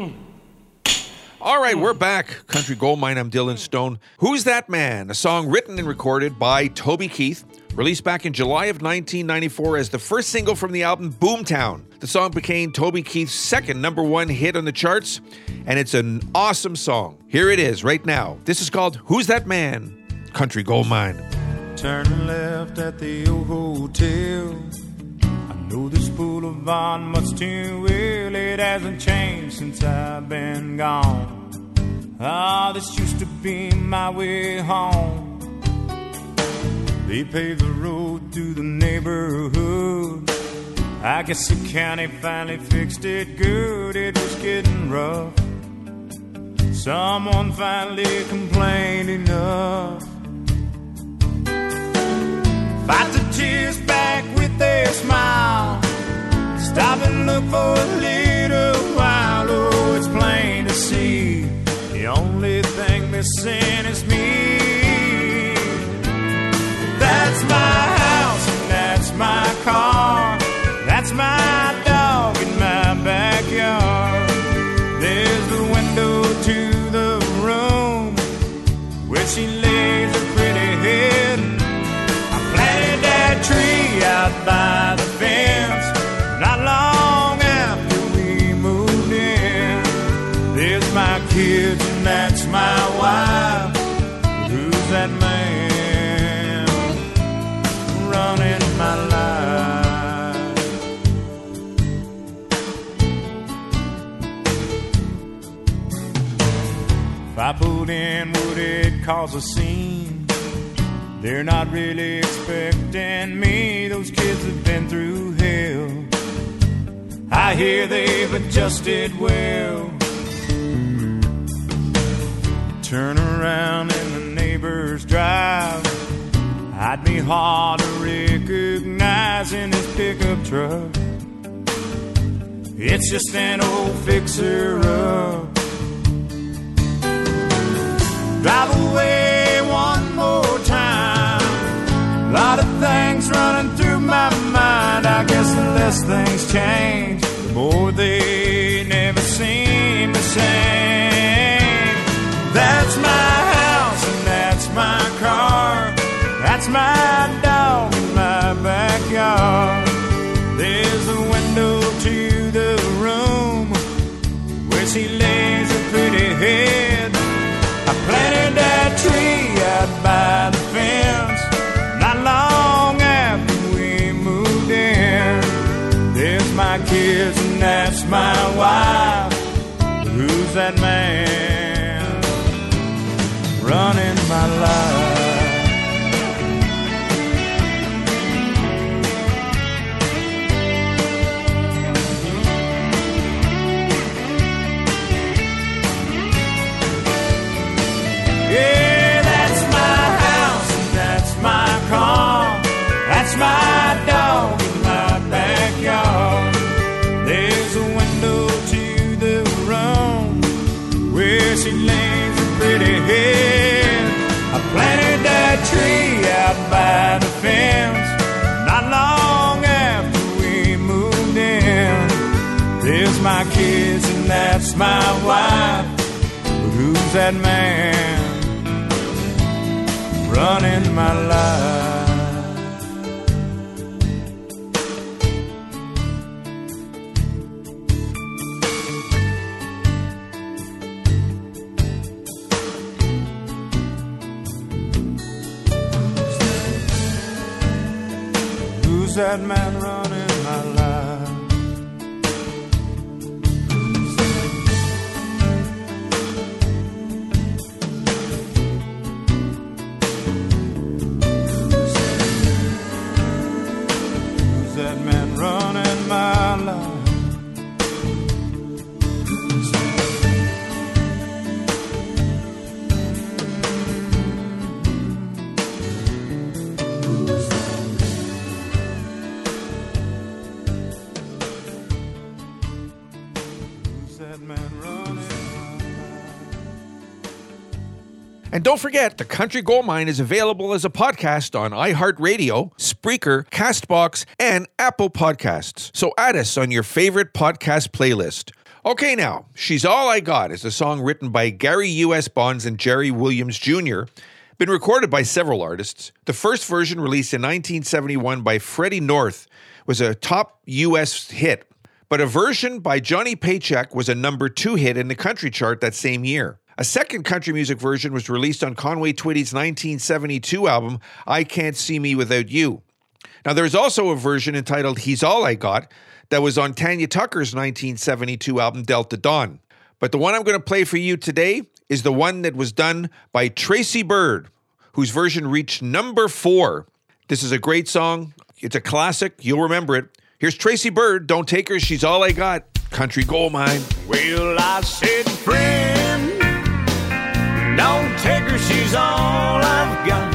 Hmm. All right, we're back. Country Gold Mine, I'm Dylan Stone. Who's That Man? A song written and recorded by Toby Keith, released back in July of 1994 as the first single from the album Boomtown. The song became Toby Keith's second number one hit on the charts, and it's an awesome song. Here it is right now. This is called Who's That Man? Country Gold Mine. Turn left at the old hotel. Boulevard much too well. It hasn't changed since I've been gone. Ah, this used to be my way home. They paved the road through the neighborhood. I guess the county finally fixed it good. It was getting rough. Someone finally complained enough. Fight the tears back with their smile. Stop and look for a little while. Oh, it's plain to see. The only thing missing is In, would it cause a scene? They're not really expecting me. Those kids have been through hell. I hear they've adjusted well. Turn around in the neighbor's drive. I'd be hard to recognize in his pickup truck. It's just an old fixer less things change, the more they never seem the same. That's my house and that's my car. That's my that man running my life? My kids and that's my wife. But who's that man? running my life. Who's that man running And don't forget, the Country Gold Mine is available as a podcast on iHeartRadio, Spreaker, Castbox, and Apple Podcasts. So add us on your favorite podcast playlist. Okay, now, She's All I Got is a song written by Gary U.S. Bonds and Jerry Williams Jr., been recorded by several artists. The first version, released in 1971 by Freddie North, was a top U.S. hit, but a version by Johnny Paycheck was a number two hit in the country chart that same year. A second country music version was released on Conway Twitty's 1972 album, I Can't See Me Without You. Now, there's also a version entitled He's All I Got that was on Tanya Tucker's 1972 album Delta Dawn. But the one I'm going to play for you today is the one that was done by Tracy Byrd, whose version reached number four. This is a great song. It's a classic. You'll remember it. Here's Tracy Byrd. Don't take her. She's all I got. Country gold mine. Well, I said, friend, don't take her. She's all I've got.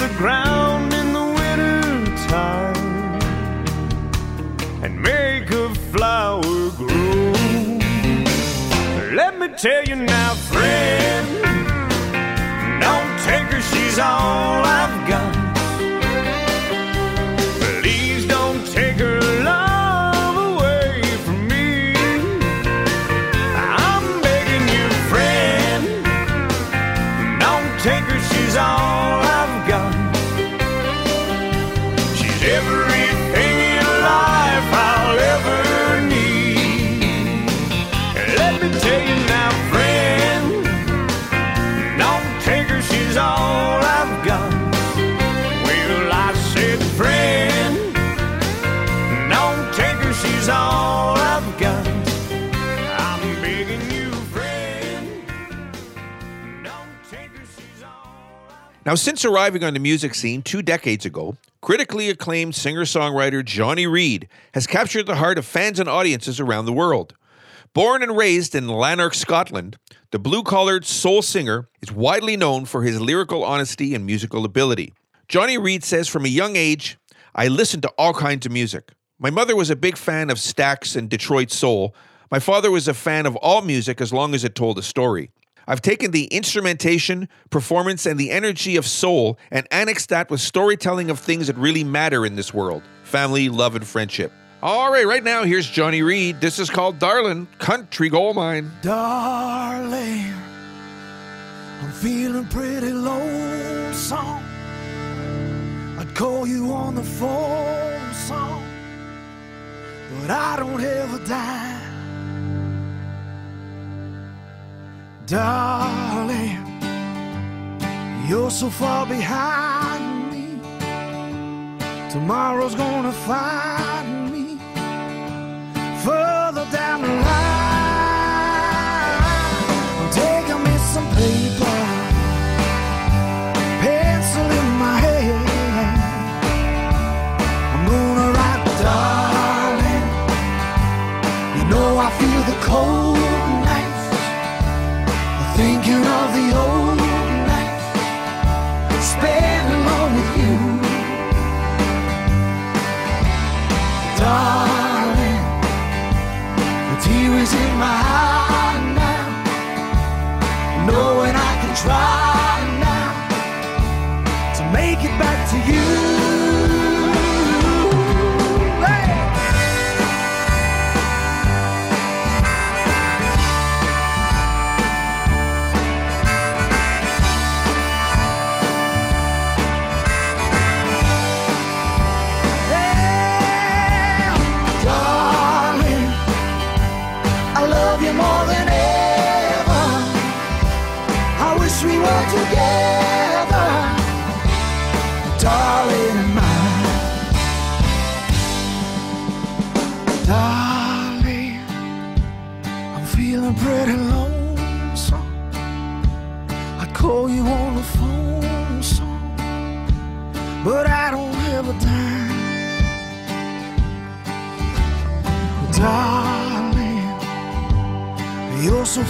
The ground in the winter time and make a flower grow. Let me tell you now, friend, don't take her, she's all Now, since arriving on the music scene two decades ago, critically acclaimed singer songwriter Johnny Reid has captured the heart of fans and audiences around the world. Born and raised in Lanark, Scotland, the blue collared soul singer is widely known for his lyrical honesty and musical ability. Johnny Reid says from a young age, I listened to all kinds of music. My mother was a big fan of Stax and Detroit Soul. My father was a fan of all music as long as it told a story. I've taken the instrumentation, performance, and the energy of soul and annexed that with storytelling of things that really matter in this world family, love, and friendship. All right, right now, here's Johnny Reid. This is called Darlin' Country Gold Mine. Darling, I'm feeling pretty lonesome. I'd call you on the phone song, but I don't have a dime. Darling, you're so far behind me. Tomorrow's gonna find me further In my eye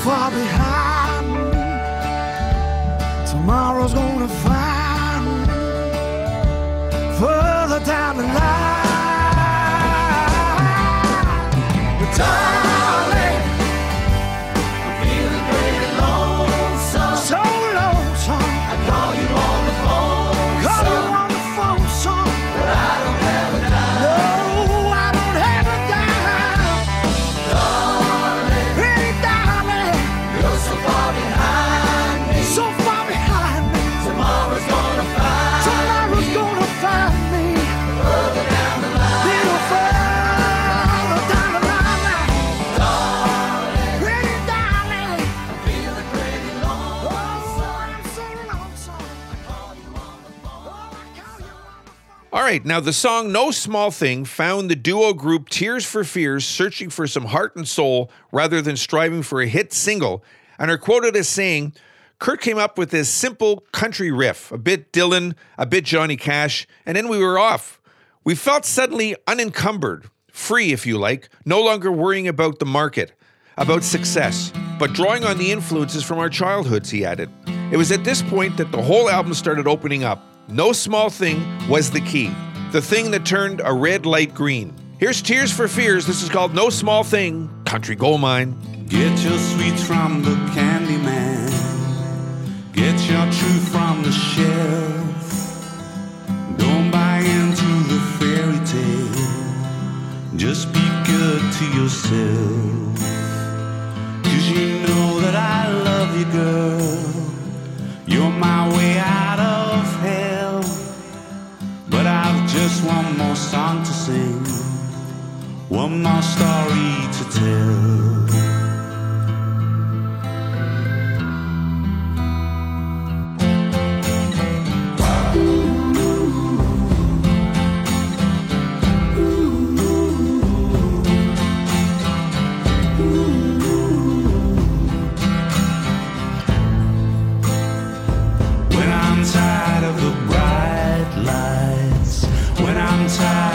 far behind. Tomorrow's gonna find me further down the right, now the song No Small Thing found the duo group Tears for Fears searching for some heart and soul rather than striving for a hit single, and are quoted as saying, Curt came up with this simple country riff, a bit Dylan, a bit Johnny Cash, and then we were off. We felt suddenly unencumbered, free, if you like, no longer worrying about the market, about success, but drawing on the influences from our childhoods, he added. It was at this point that the whole album started opening up. No small thing was the key, the thing that turned a red light green. Here's Tears for Fears. This is called No Small Thing, Country Gold Mine. Get your sweets from the candy man. Get your truth from the shelf. Don't buy into the fairy tale. Just be good to yourself. Sing. One more story to tell. When I'm tired of the bright lights, when I'm tired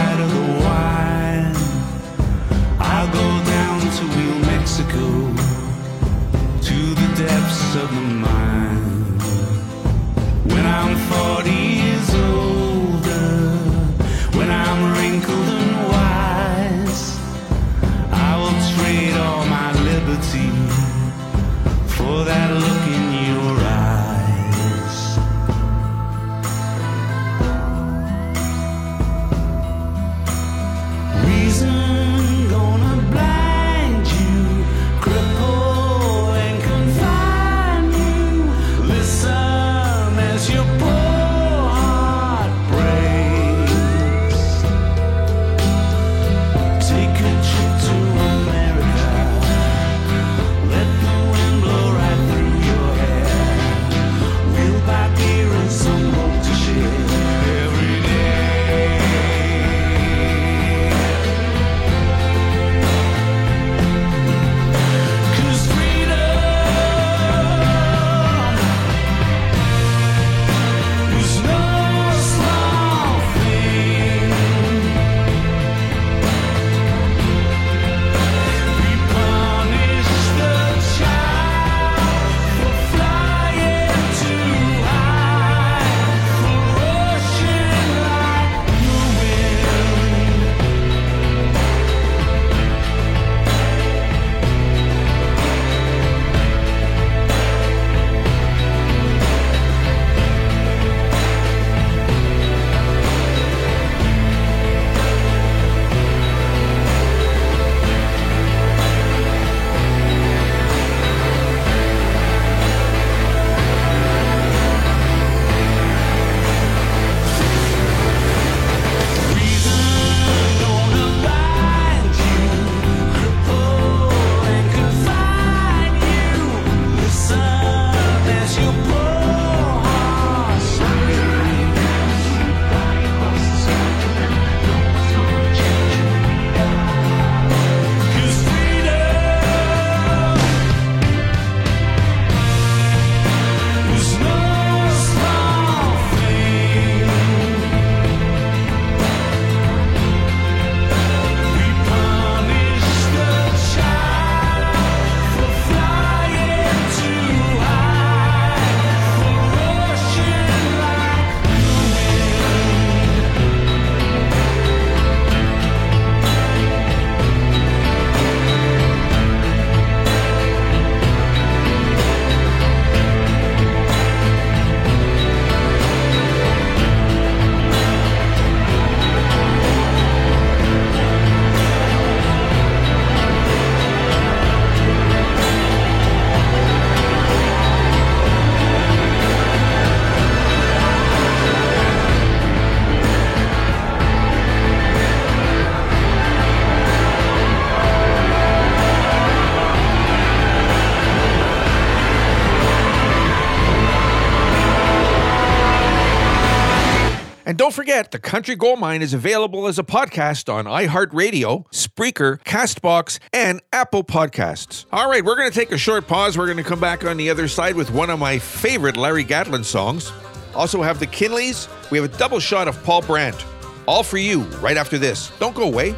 don't forget, The Country Gold Mine is available as a podcast on iHeartRadio, Spreaker, Castbox, and Apple Podcasts. All right, we're going to take a short pause. We're going to come back on the other side with one of my favorite Larry Gatlin songs. Also have the Kinleys. We have a double shot of Paul Brandt. All for you right after this. Don't go away.